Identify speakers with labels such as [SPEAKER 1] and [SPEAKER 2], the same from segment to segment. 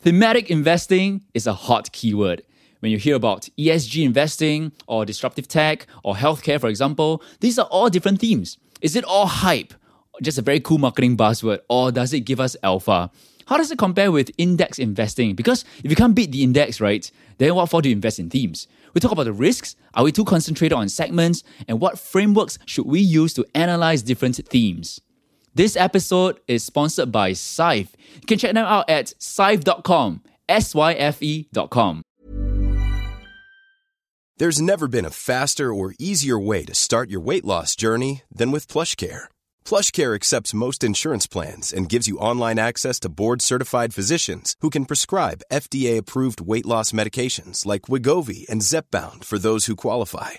[SPEAKER 1] Thematic investing is a hot keyword. When you hear about ESG investing or disruptive tech or healthcare, for example, these are all different themes. Is it all hype? Just a very cool marketing buzzword, or does it give us alpha? How does it compare with index investing? Because if you can't beat the index, right, then what for do you invest in themes? We talk about the risks. Are we too concentrated on segments? And what frameworks should we use to analyze different themes? This episode is sponsored by Syfe. You can check them out at syfe.com, S Y F E.com.
[SPEAKER 2] There's never been a faster or easier way to start your weight loss journey than with PlushCare. PlushCare accepts most insurance plans and gives you online access to board-certified physicians who can prescribe FDA-approved weight loss medications like Wegovy and Zepbound for those who qualify.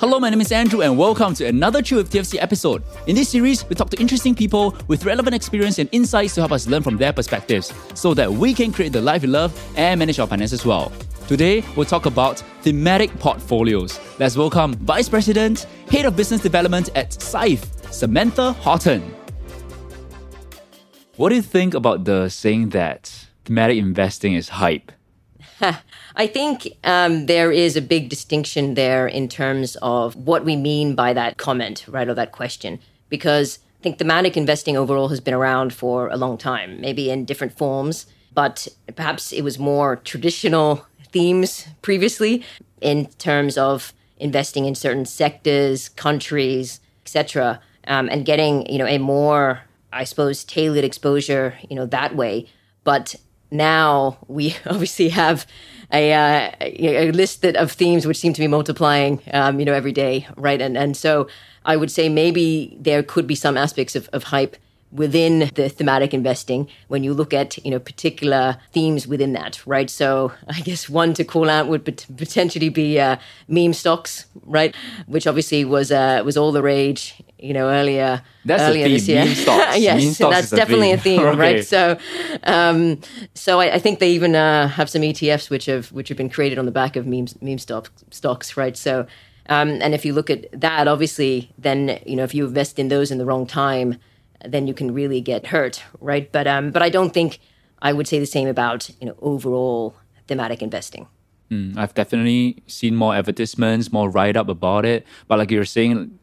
[SPEAKER 1] Hello, my name is Andrew, and welcome to another Chill with TFC episode. In this series, we talk to interesting people with relevant experience and insights to help us learn from their perspectives so that we can create the life we love and manage our finances well. Today, we'll talk about thematic portfolios. Let's welcome Vice President, Head of Business Development at Syfe, Samantha Horton. What do you think about the saying that thematic investing is hype?
[SPEAKER 3] I think um, there is a big distinction there in terms of what we mean by that comment, right, or that question. Because I think thematic investing overall has been around for a long time, maybe in different forms, but perhaps it was more traditional themes previously in terms of investing in certain sectors, countries, etc., um, and getting you know a more, I suppose, tailored exposure, you know, that way. But now we obviously have a, uh, a list of themes which seem to be multiplying, um, you know, every day, right? And and so I would say maybe there could be some aspects of, of hype within the thematic investing when you look at you know particular themes within that right so i guess one to call out would potentially be uh, meme stocks right which obviously was uh, was all the rage you know earlier
[SPEAKER 1] that's
[SPEAKER 3] earlier
[SPEAKER 1] this
[SPEAKER 3] year
[SPEAKER 1] stocks.
[SPEAKER 3] yes that's definitely
[SPEAKER 1] a
[SPEAKER 3] theme,
[SPEAKER 1] a theme
[SPEAKER 3] right so um, so I, I, think they even uh, have some etfs which have which have been created on the back of meme meme stock, stocks right so um, and if you look at that obviously then you know if you invest in those in the wrong time then you can really get hurt, right? But um, but I don't think I would say the same about you know overall thematic investing.
[SPEAKER 1] Mm, I've definitely seen more advertisements, more write up about it. But like you're saying,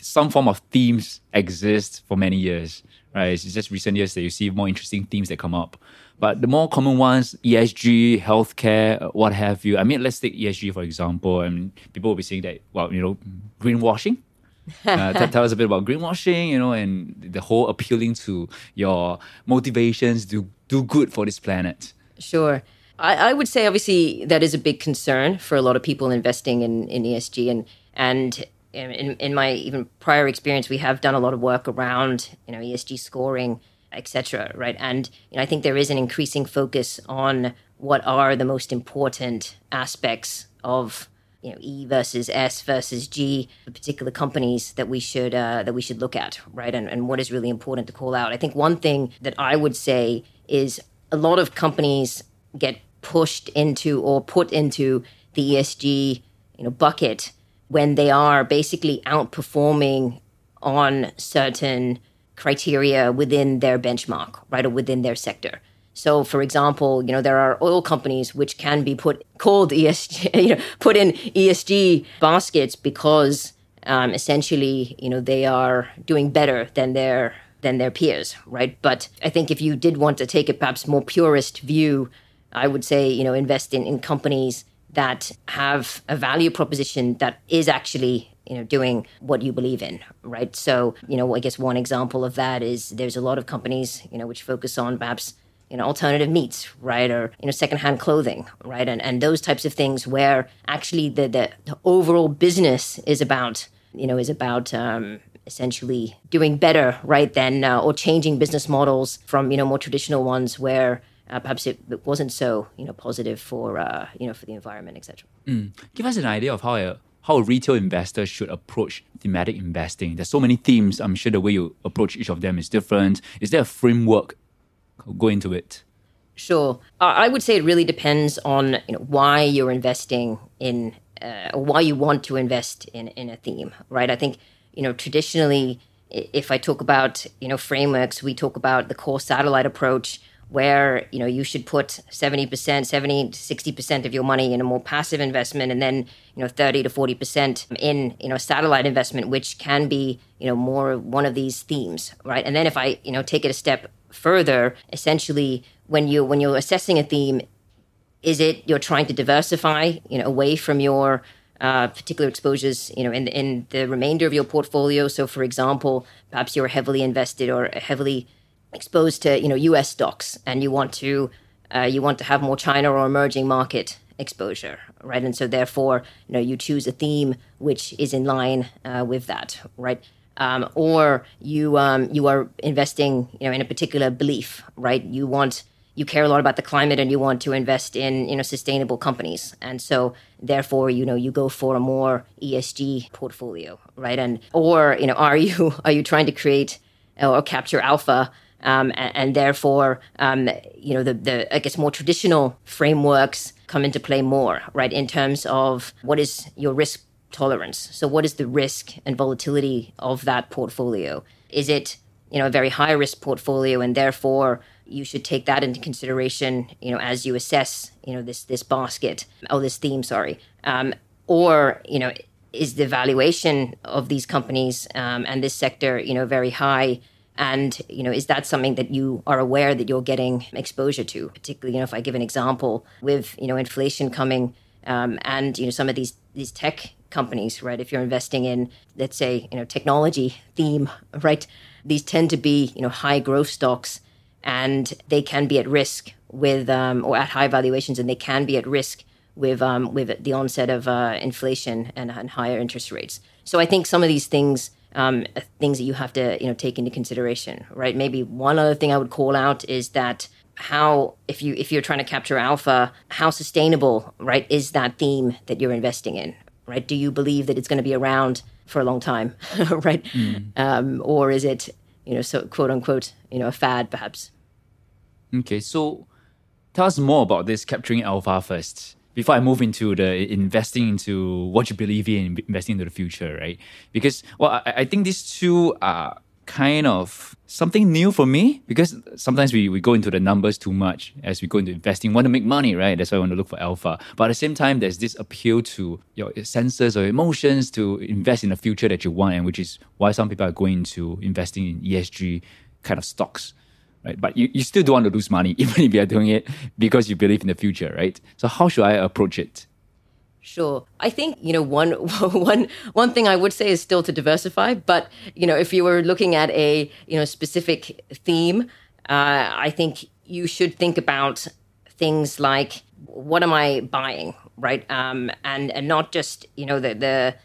[SPEAKER 1] some form of themes exist for many years, right? It's just recent years that you see more interesting themes that come up. But the more common ones, ESG, healthcare, what have you. I mean, let's take ESG for example, and people will be saying that, well, you know, greenwashing, uh, t- tell us a bit about greenwashing, you know, and the whole appealing to your motivations to do good for this planet.
[SPEAKER 3] Sure. I, I, would say, obviously, that is a big concern for a lot of people investing in, in ESG. And, and in, in my even prior experience, we have done a lot of work around, you know, ESG scoring, etc. right? And you know, I think there is an increasing focus on what are the most important aspects of you know E versus S versus G, the particular companies that we should uh, that we should look at, right? And, and what is really important to call out. I think one thing that I would say is a lot of companies get pushed into or put into the ESG you know bucket when they are basically outperforming on certain criteria within their benchmark, right, or within their sector. So, for example, you know there are oil companies which can be put called ESG, you know, put in ESG baskets because um, essentially, you know, they are doing better than their than their peers, right? But I think if you did want to take a perhaps more purist view, I would say, you know, invest in, in companies that have a value proposition that is actually you know doing what you believe in right so you know i guess one example of that is there's a lot of companies you know which focus on perhaps you know, alternative meats, right? Or, you know, secondhand clothing, right? And, and those types of things where actually the, the, the overall business is about, you know, is about um, essentially doing better, right? Than, uh, or changing business models from, you know, more traditional ones where uh, perhaps it, wasn't so, you know, positive for, uh, you know, for the environment, etc.
[SPEAKER 1] Mm. Give us an idea of how a how a retail investor should approach thematic investing. There's so many themes. I'm sure the way you approach each of them is different. Is there a framework? Go into it.
[SPEAKER 3] Sure. I would say it really depends on you know, why you're investing in, uh, why you want to invest in, in a theme, right? I think, you know, traditionally, if I talk about, you know, frameworks, we talk about the core satellite approach, where you know you should put 70% 70 to 60% of your money in a more passive investment and then you know 30 to 40% in you know satellite investment which can be you know more one of these themes right and then if i you know take it a step further essentially when you when you're assessing a theme is it you're trying to diversify you know away from your uh, particular exposures, you know, in in the remainder of your portfolio. So, for example, perhaps you're heavily invested or heavily exposed to you know U.S. stocks, and you want to uh, you want to have more China or emerging market exposure, right? And so therefore, you know, you choose a theme which is in line uh, with that, right? Um, or you um, you are investing, you know, in a particular belief, right? You want you care a lot about the climate and you want to invest in you know sustainable companies and so therefore you know you go for a more ESG portfolio right and or you know are you are you trying to create or capture alpha um, and, and, therefore, um, you know, the, the I guess more traditional frameworks come into play more, right? In terms of what is your risk tolerance. So, what is the risk and volatility of that portfolio? Is it you know a very high risk portfolio, and therefore you should take that into consideration, you know, as you assess, you know, this this basket, oh, this theme, sorry, um, or you know, is the valuation of these companies um, and this sector, you know, very high? And, you know, is that something that you are aware that you're getting exposure to? Particularly, you know, if I give an example with, you know, inflation coming um, and, you know, some of these, these tech companies, right? If you're investing in, let's say, you know, technology theme, right? These tend to be, you know, high growth stocks and they can be at risk with, um, or at high valuations and they can be at risk with, um, with the onset of uh, inflation and, and higher interest rates. So I think some of these things um, things that you have to you know take into consideration, right? Maybe one other thing I would call out is that how if you if you're trying to capture alpha, how sustainable, right, is that theme that you're investing in, right? Do you believe that it's going to be around for a long time, right? Mm. Um, or is it you know so quote unquote you know a fad perhaps?
[SPEAKER 1] Okay, so tell us more about this capturing alpha first before I move into the investing into what you believe in, investing into the future, right? Because well, I, I think these two are kind of something new for me because sometimes we, we go into the numbers too much as we go into investing, want to make money, right? That's why I want to look for alpha. But at the same time, there's this appeal to your senses or emotions to invest in the future that you want, and which is why some people are going into investing in ESG kind of stocks right? But you, you still don't want to lose money, even if you're doing it because you believe in the future, right? So how should I approach it?
[SPEAKER 3] Sure. I think, you know, one one one thing I would say is still to diversify, but you know, if you were looking at a, you know, specific theme, uh, I think you should think about things like what am I buying, right? Um, and and not just, you know, the the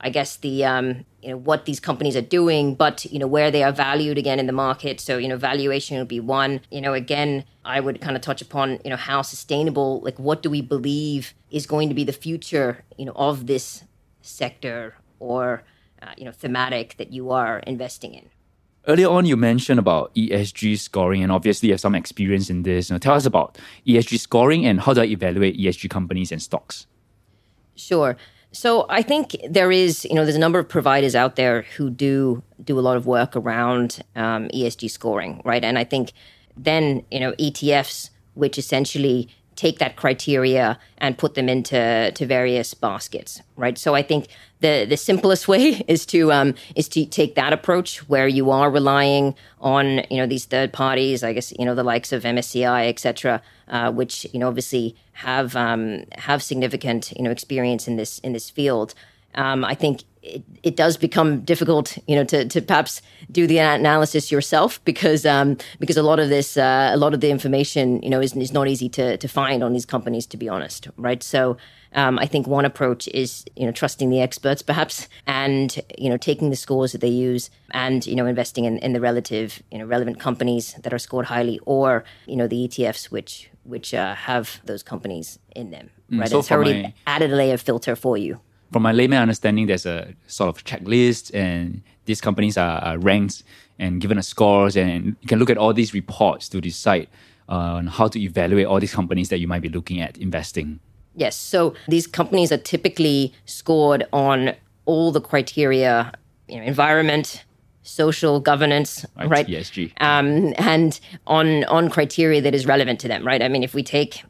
[SPEAKER 3] I guess the um, you know what these companies are doing, but you know where they are valued again in the market. So you know valuation would be one. You know again, I would kind of touch upon you know how sustainable, like what do we believe is going to be the future, you know, of this sector or uh, you know thematic that you are investing in.
[SPEAKER 1] Earlier on, you mentioned about ESG scoring, and obviously you have some experience in this. tell us about ESG scoring and how do I evaluate ESG companies and stocks?
[SPEAKER 3] Sure. So I think there is, you know, there's a number of providers out there who do do a lot of work around um, ESG scoring, right? And I think then, you know, ETFs, which essentially take that criteria and put them into to various baskets, right? So I think the the simplest way is to um, is to take that approach where you are relying on you know these third parties, I guess you know the likes of MSCI, etc., uh, which you know obviously have um, have significant you know experience in this in this field. Um, I think it, it does become difficult, you know, to, to perhaps do the analysis yourself because um, because a lot of this, uh, a lot of the information, you know, is, is not easy to, to find on these companies, to be honest, right? So um, I think one approach is, you know, trusting the experts perhaps and, you know, taking the scores that they use and, you know, investing in, in the relative, you know, relevant companies that are scored highly or, you know, the ETFs which which uh, have those companies in them, mm, right? Mm, so it's already my... added a layer of filter for you.
[SPEAKER 1] From my layman understanding, there's a sort of checklist, and these companies are, are ranked and given a scores, and you can look at all these reports to decide uh, on how to evaluate all these companies that you might be looking at investing.
[SPEAKER 3] Yes. So these companies are typically scored on all the criteria, you know, environment, social governance, right? right?
[SPEAKER 1] ESG.
[SPEAKER 3] Um, and on on criteria that is relevant to them, right? I mean, if we take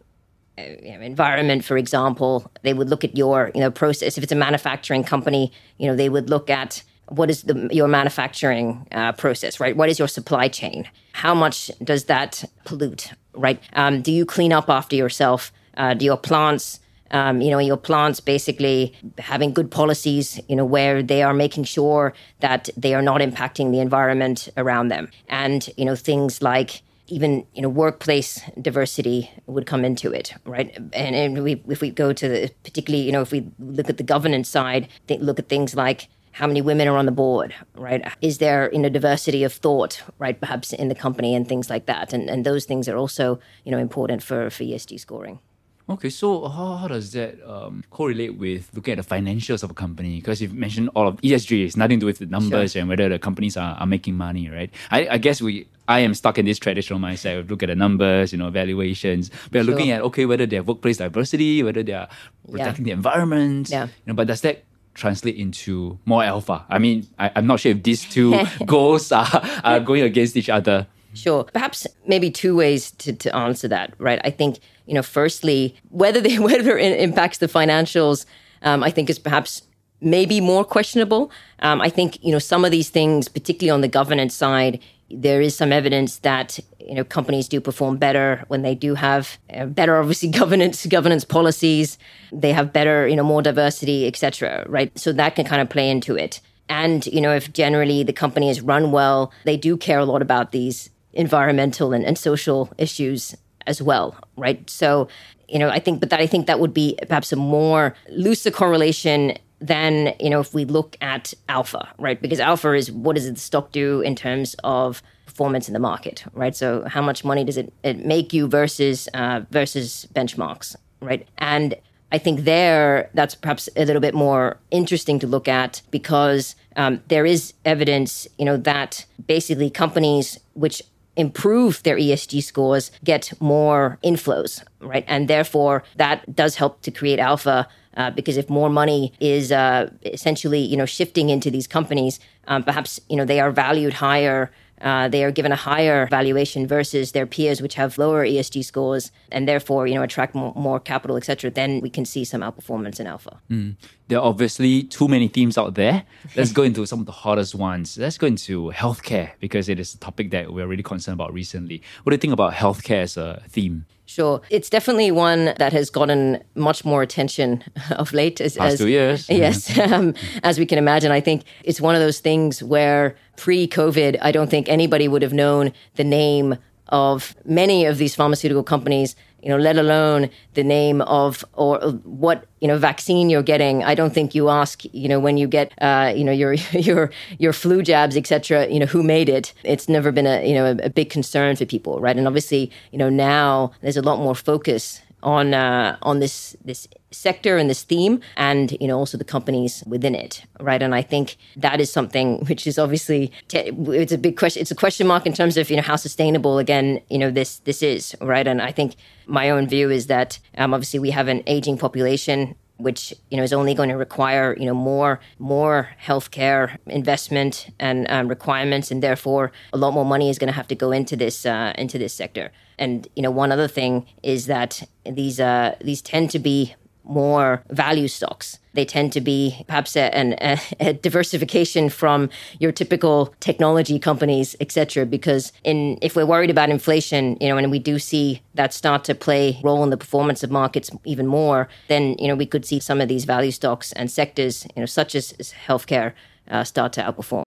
[SPEAKER 3] environment, for example, they would look at your you know process. If it's a manufacturing company, you know they would look at what is the, your manufacturing uh, process, right? What is your supply chain? How much does that pollute, right? Um, do you clean up after yourself? Uh, do your plants um, you know, your plants basically having good policies, you know, where they are making sure that they are not impacting the environment around them. And, you know, things like even, you know, workplace diversity would come into it, right? And, and we, if we go to the, particularly, you know, if we look at the governance side, look at things like how many women are on the board, right? Is there you know diversity of thought, right? Perhaps in the company and things like that, and and those things are also you know important for for ESG scoring.
[SPEAKER 1] Okay, so how, how does that um, correlate with looking at the financials of a company? Because you've mentioned all of ESG is nothing to do with the numbers sure. and whether the companies are, are making money, right? I, I guess we I am stuck in this traditional mindset. Of look at the numbers, you know, valuations. We're sure. looking at okay whether they have workplace diversity, whether they are protecting yeah. the environment.
[SPEAKER 3] Yeah.
[SPEAKER 1] You know, but does that translate into more alpha? I mean, I, am not sure if these two goals are, are going against each other.
[SPEAKER 3] Sure. Perhaps maybe two ways to, to answer that, right? I think, you know, firstly, whether they, whether it impacts the financials, um, I think is perhaps maybe more questionable. Um, I think, you know, some of these things, particularly on the governance side, there is some evidence that you know companies do perform better when they do have uh, better obviously governance governance policies they have better you know more diversity etc right so that can kind of play into it and you know if generally the company is run well they do care a lot about these environmental and, and social issues as well, right? So, you know, I think, but that I think that would be perhaps a more looser correlation than, you know, if we look at alpha, right? Because alpha is what does the stock do in terms of performance in the market, right? So how much money does it, it make you versus uh, versus benchmarks, right? And I think there that's perhaps a little bit more interesting to look at because um, there is evidence, you know, that basically companies which improve their ESG scores get more inflows, right? And therefore, that does help to create alpha. Uh, because if more money is uh, essentially, you know, shifting into these companies, um, perhaps you know they are valued higher uh, they are given a higher valuation versus their peers, which have lower ESG scores and therefore, you know, attract more, more capital, etc. Then we can see some outperformance in alpha.
[SPEAKER 1] Mm. There are obviously too many themes out there. Let's go into some of the hottest ones. Let's go into healthcare because it is a topic that we're really concerned about recently. What do you think about healthcare as a theme?
[SPEAKER 3] Sure. It's definitely one that has gotten much more attention of late.
[SPEAKER 1] As, Past as, two years.
[SPEAKER 3] Yes. Um, as we can imagine, I think it's one of those things where pre COVID, I don't think anybody would have known the name of many of these pharmaceutical companies you know, let alone the name of or what you know vaccine you're getting. I don't think you ask, you know, when you get, uh, you know, your your your flu jabs, etc. You know, who made it? It's never been a you know a, a big concern for people, right? And obviously, you know, now there's a lot more focus on uh, on this this sector and this theme, and you know also the companies within it, right? And I think that is something which is obviously te- it's a big question. It's a question mark in terms of you know how sustainable again you know this this is, right? And I think my own view is that um, obviously we have an aging population which you know is only going to require you know more more healthcare investment and um, requirements, and therefore a lot more money is going to have to go into this uh, into this sector. And you know, one other thing is that these uh, these tend to be more value stocks. They tend to be perhaps a, a, a diversification from your typical technology companies, etc. Because in if we're worried about inflation, you know, and we do see that start to play role in the performance of markets even more, then you know we could see some of these value stocks and sectors, you know, such as, as healthcare, uh, start to outperform.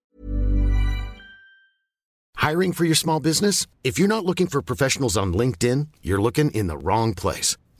[SPEAKER 4] Hiring for your small business? If you're not looking for professionals on LinkedIn, you're looking in the wrong place.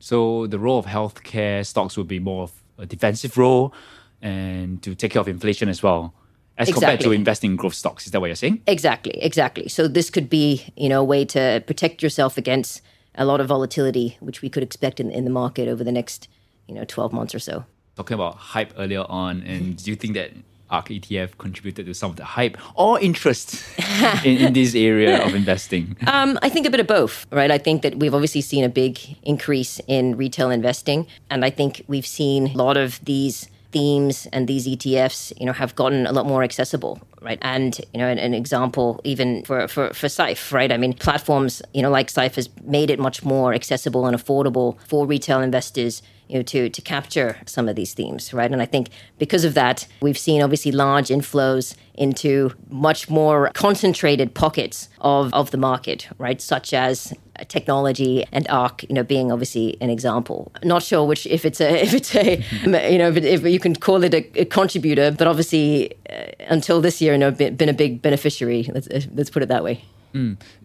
[SPEAKER 1] So the role of healthcare stocks would be more of a defensive role and to take care of inflation as well, as compared to investing in growth stocks. Is that what you're saying?
[SPEAKER 3] Exactly, exactly. So this could be, you know, a way to protect yourself against a lot of volatility, which we could expect in, in the market over the next, you know, 12 months or so.
[SPEAKER 1] Talking about hype earlier on, and do you think that ARK ETF contributed to some of the hype or interest in, in this area of investing?
[SPEAKER 3] Um, I think a bit of both, right? I think that we've obviously seen a big increase in retail investing, and I think we've seen a lot of these themes and these ETFs, you know, have gotten a lot more accessible, right? And you know, an, an example even for for for Syfe, right? I mean, platforms, you know, like Syfe has made it much more accessible and affordable for retail investors. You know, to to capture some of these themes, right? And I think because of that, we've seen obviously large inflows into much more concentrated pockets of, of the market, right? Such as technology and ARK, you know, being obviously an example. Not sure which if it's a if it's a you know if, it, if you can call it a, a contributor, but obviously uh, until this year, you know, been, been a big beneficiary. Let's let's put it that way.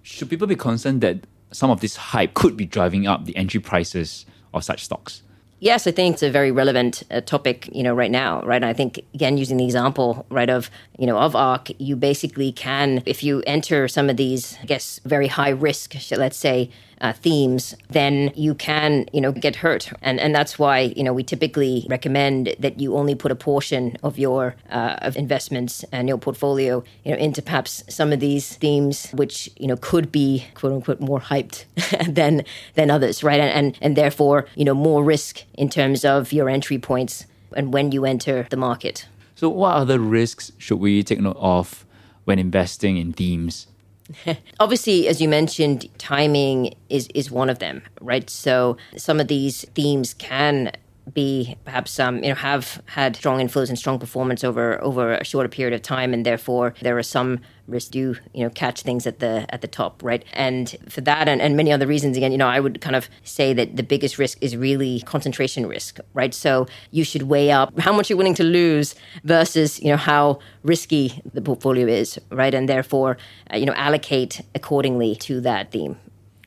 [SPEAKER 1] Should people be concerned that some of this hype could be driving up the entry prices of such stocks?
[SPEAKER 3] Yes, I think it's a very relevant uh, topic, you know, right now, right? And I think again, using the example, right, of you know, of ARK, you basically can, if you enter some of these, I guess, very high risk, let's say, uh, themes, then you can, you know, get hurt, and and that's why you know we typically recommend that you only put a portion of your uh, of investments and your portfolio, you know, into perhaps some of these themes, which you know could be quote unquote more hyped than than others, right? And, and and therefore, you know, more risk in terms of your entry points and when you enter the market.
[SPEAKER 1] So, what other risks should we take note of when investing in themes?
[SPEAKER 3] Obviously, as you mentioned, timing is is one of them, right? So some of these themes can be perhaps um, you know have had strong inflows and strong performance over over a shorter period of time, and therefore there are some risks do you know catch things at the at the top, right? And for that and, and many other reasons, again, you know, I would kind of say that the biggest risk is really concentration risk, right? So you should weigh up how much you're willing to lose versus you know how risky the portfolio is, right? And therefore, uh, you know, allocate accordingly to that theme.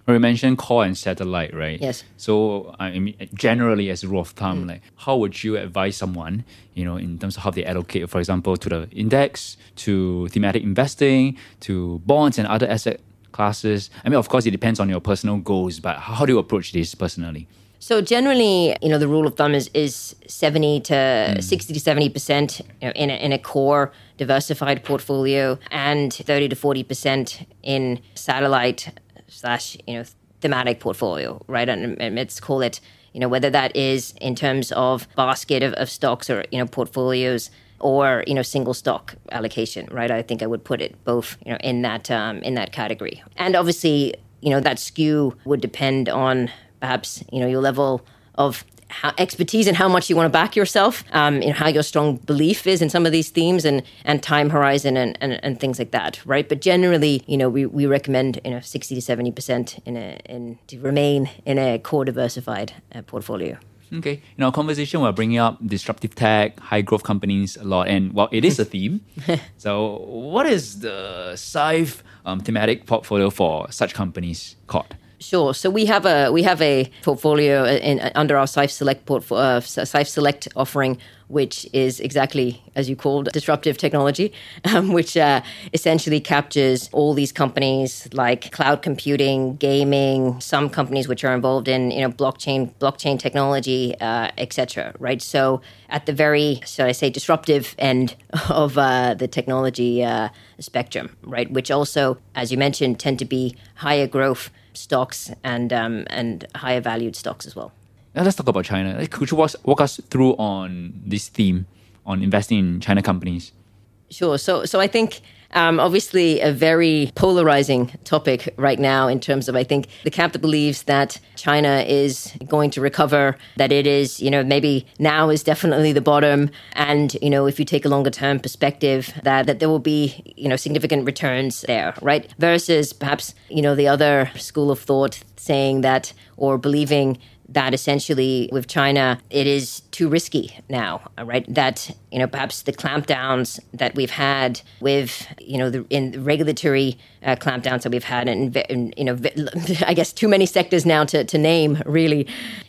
[SPEAKER 1] We mentioned core and satellite, right?
[SPEAKER 3] Yes.
[SPEAKER 1] So, I mean, generally, as a rule of thumb, mm. like, how would you advise someone, you know, in terms of how they allocate, for example, to the index, to thematic investing, to bonds and other asset classes? I mean, of course, it depends on your personal goals, but how do you approach this personally?
[SPEAKER 3] So generally, you know, the rule of thumb is is seventy to mm. sixty to seventy percent you know, in a, in a core diversified portfolio, and thirty to forty percent in satellite slash you know thematic portfolio, right? And, and let's call it you know whether that is in terms of basket of, of stocks or you know portfolios or you know single stock allocation, right? I think I would put it both you know in that um, in that category, and obviously you know that skew would depend on perhaps you know your level of how, expertise and how much you want to back yourself, um, you know, how your strong belief is in some of these themes and, and time horizon and, and, and things like that, right? But generally, you know, we, we recommend you know sixty to seventy percent in a in to remain in a core diversified uh, portfolio.
[SPEAKER 1] Okay. In our conversation, we're bringing up disruptive tech, high growth companies a lot. And well, it is a theme. so, what is the Syfe um, thematic portfolio for such companies called?
[SPEAKER 3] Sure. So we have a we have a portfolio in, under our Syfe Select portfolio, uh, Syfe Select offering, which is exactly as you called disruptive technology, um, which uh, essentially captures all these companies like cloud computing, gaming, some companies which are involved in you know blockchain blockchain technology, uh, etc. Right. So at the very should I say disruptive end of uh, the technology uh, spectrum, right, which also, as you mentioned, tend to be higher growth stocks and um, and higher valued stocks as well.
[SPEAKER 1] Now let's talk about China. Could you walk, walk us through on this theme on investing in China companies?
[SPEAKER 3] Sure. So so I think um, obviously a very polarizing topic right now in terms of I think the camp that believes that China is going to recover, that it is you know maybe now is definitely the bottom, and you know if you take a longer term perspective that that there will be you know significant returns there, right? Versus perhaps you know the other school of thought saying that or believing that essentially with China, it is too risky now, right? That, you know, perhaps the clampdowns that we've had with, you know, the, in the regulatory uh, clampdowns that we've had in, you know, I guess too many sectors now to, to name really,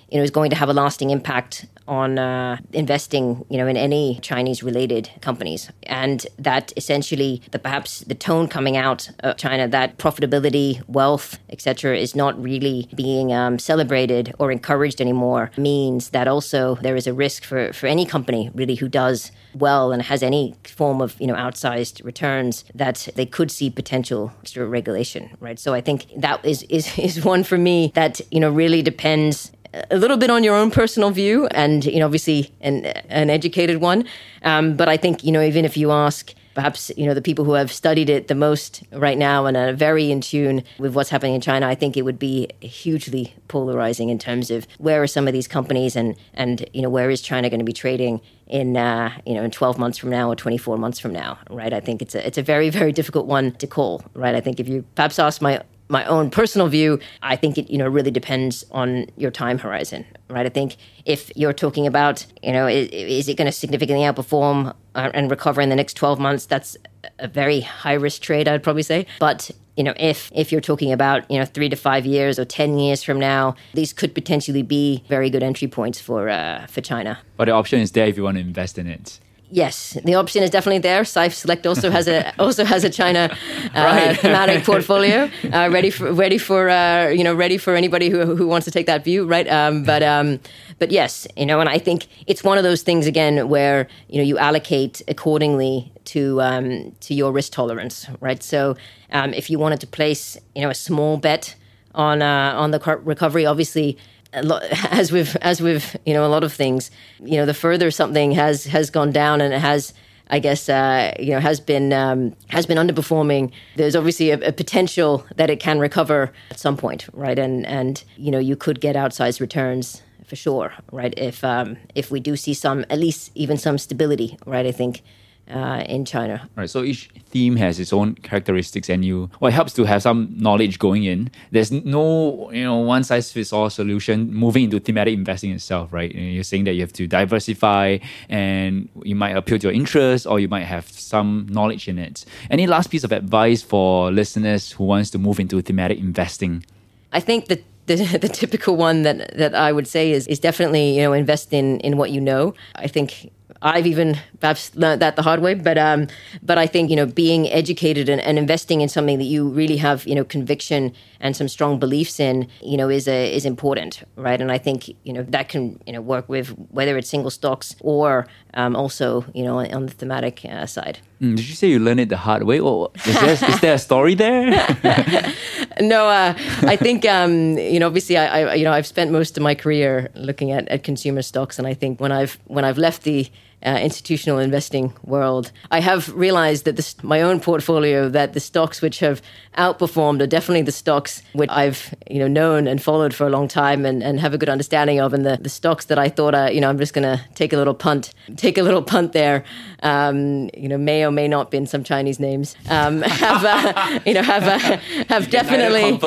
[SPEAKER 3] you know, is going to have a lasting impact on uh, investing, you know, in any Chinese related companies. And that essentially, the perhaps the tone coming out of China that profitability, wealth, etc., is not really being um, celebrated or encouraged anymore means that also there is a risk for, for any company really who does well and has any form of you know outsized returns that they could see potential extra regulation right so i think that is is is one for me that you know really depends a little bit on your own personal view and you know obviously an, an educated one um, but i think you know even if you ask perhaps you know the people who have studied it the most right now and are very in tune with what's happening in China, I think it would be hugely polarizing in terms of where are some of these companies and and you know where is China going to be trading in uh, you know in 12 months from now or 24 months from now, right? I think it's a it's a very very difficult one to call, right? I think if you perhaps ask my my own personal view, I think it you know really depends on your time horizon, right? I think if you're talking about you know is, is it going to significantly outperform uh, and recover in the next 12 months, that's a very high risk trade, I'd probably say. But you know if if you're talking about you know three to five years or 10 years from now, these could potentially be very good entry points for uh, for China.
[SPEAKER 1] But the option is there if you want to invest in it.
[SPEAKER 3] Yes, the option is definitely there. Syfe Select also has a also has a China uh, thematic portfolio uh, ready for ready for uh, you know ready for anybody who who wants to take that view, right? Um, but um, but yes, you know, and I think it's one of those things again where you know you allocate accordingly to um, to your risk tolerance, right? So um, if you wanted to place you know a small bet on uh, on the recovery, obviously as with as with you know a lot of things, you know, the further something has has gone down and it has. I guess uh, you know has been um, has been underperforming. There's obviously a, a, potential that it can recover at some point, right? And and you know you could get outsized returns for sure, right? If um, if we do see some, at least even some stability, right? I think uh, in China.
[SPEAKER 1] Right. So each theme has its own characteristics, and you well, it helps to have some knowledge going in. There's no you know one size fits all solution moving into thematic investing itself, right? You're saying that you have to diversify, and you might appeal to your interests, or you might have some knowledge in it. Any last piece of advice for listeners who wants to move into thematic investing?
[SPEAKER 3] I think that the, the, typical one that, that I would say is, is definitely you know invest in in what you know. I think I've even perhaps learned that the hard way, but um, but I think you know being educated and, and, investing in something that you really have you know conviction and some strong beliefs in you know is a, is important, right? And I think you know that can you know work with whether it's single stocks or um, also you know on the thematic uh, side.
[SPEAKER 1] Mm, did you say you learned it the hard way? Or is there, is there a story there?
[SPEAKER 3] no, uh, I think um, you know. Obviously, I, I, you know I've spent most of my career looking at, at consumer stocks, and I think when I've when I've left the uh, institutional investing world, I have realized that this, my own portfolio, that the stocks which have outperformed are definitely the stocks which I've you know known and followed for a long time and, and have a good understanding of, and the, the stocks that I thought, uh, you know, I'm just going to take a little punt, take a little punt there, um, you know, may or may not been some Chinese names, um, have uh, you know have uh, have definitely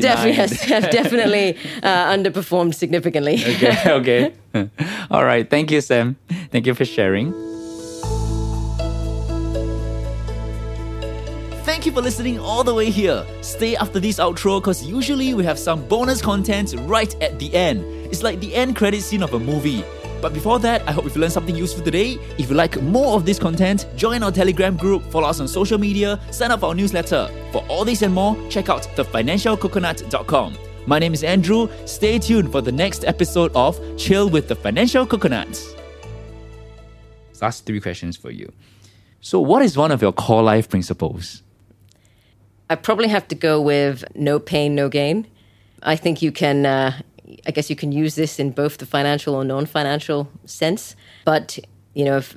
[SPEAKER 3] definitely have definitely uh, underperformed significantly.
[SPEAKER 1] okay, okay. All right. Thank you, Sam. Thank you for sharing. Thank you for listening all the way here. Stay after this outro because usually we have some bonus content right at the end. It's like the end credit scene of a movie. But before that, I hope you've learned something useful today. If you like more of this content, join our Telegram group, follow us on social media, sign up for our newsletter. For all this and more, check out thefinancialcoconut.com. My name is Andrew. Stay tuned for the next episode of Chill with the Financial Coconuts. Last three questions for you. So, what is one of your core life principles?
[SPEAKER 3] I probably have to go with no pain, no gain. I think you can, uh, I guess you can use this in both the financial or non financial sense. But you know, if,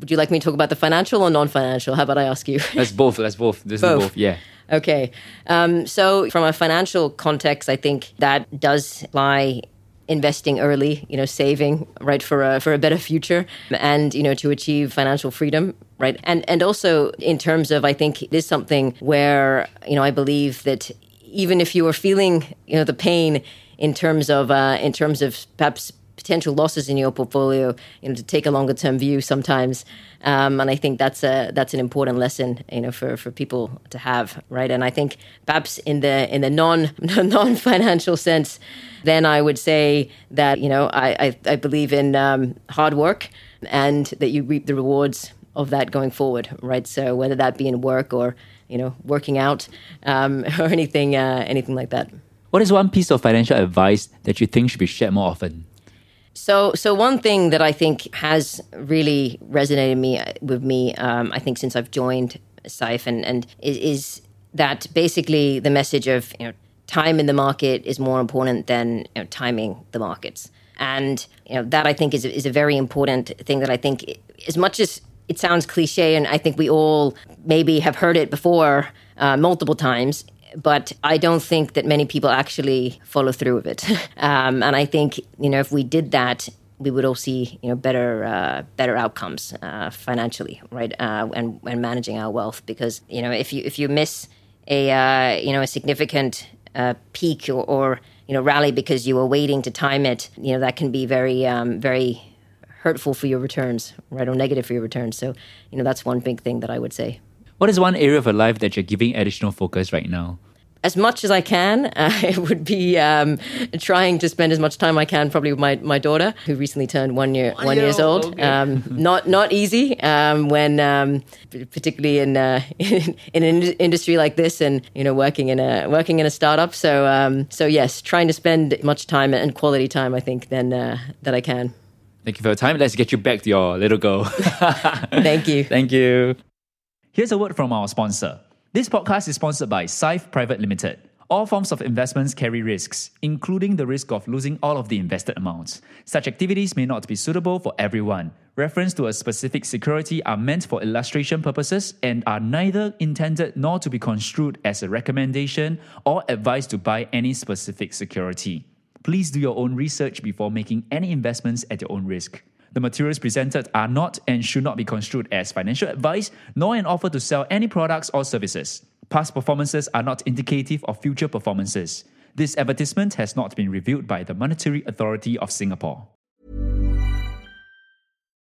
[SPEAKER 3] would you like me to talk about the financial or non-financial? How about I ask you?
[SPEAKER 1] That's both. That's both. This both. is both. Yeah.
[SPEAKER 3] Okay. Um, so, from a financial context, I think that does lie investing early, you know, saving right for a for a better future, and you know to achieve financial freedom, right? And and also in terms of, I think it is something where you know I believe that even if you are feeling you know the pain in terms of uh, in terms of perhaps potential losses in your portfolio, you know, to take a longer term view sometimes. Um, and I think that's a that's an important lesson, you know, for, for people to have, right? And I think perhaps in the in the non non financial sense, then I would say that you know I I, I believe in um, hard work and that you reap the rewards of that going forward, right? So whether that be in work or you know working out um, or anything uh, anything like that.
[SPEAKER 1] What is one piece of financial advice that you think should be shared more often?
[SPEAKER 3] So, so one thing that I think has really resonated me with me, um, I think since I've joined Syfe, and and is, is, that basically the message of you know time in the market is more important than you know, timing the markets, and you know that I think is is a very important thing that I think as much as it sounds cliche, and I think we all maybe have heard it before uh, multiple times but I don't think that many people actually follow through with it. um, and I think you know if we did that, we would all see you know better uh, better outcomes uh, financially, right? Uh, and and managing our wealth because you know if you if you miss a uh, you know a significant uh, peak or, or, you know rally because you were waiting to time it, you know that can be very um, very hurtful for your returns, right, or negative for your returns. So you know that's one big thing that I would say.
[SPEAKER 1] What is one area of your life that you're giving additional focus right now?
[SPEAKER 3] as much as I can. Uh, it would be um, trying to spend as much time I can probably with my, my daughter, who recently turned one year one, years old. Okay. Um, not not easy um, when um, particularly in, uh, in, in an industry like this, and you know working in a working in a startup. So um, so yes, trying to spend much time and quality time. I think than uh, that I can.
[SPEAKER 1] Thank you for your time. Let's get you back to your little girl.
[SPEAKER 3] Thank you.
[SPEAKER 1] Thank you. Here's a word from our sponsor. This podcast is sponsored by Syfe Private Limited. All forms of investments carry risks, including the risk of losing all of the invested amounts. Such activities may not be suitable for everyone. Reference to a specific security are meant for illustration purposes and are neither intended nor to be construed as a recommendation or advice to buy any specific security. Please do your own research before making any investments at your own risk. The materials presented are not and should not be construed as financial advice, nor an offer to sell any products or services. Past performances are not indicative of future performances. This advertisement has not been reviewed by the Monetary Authority of Singapore.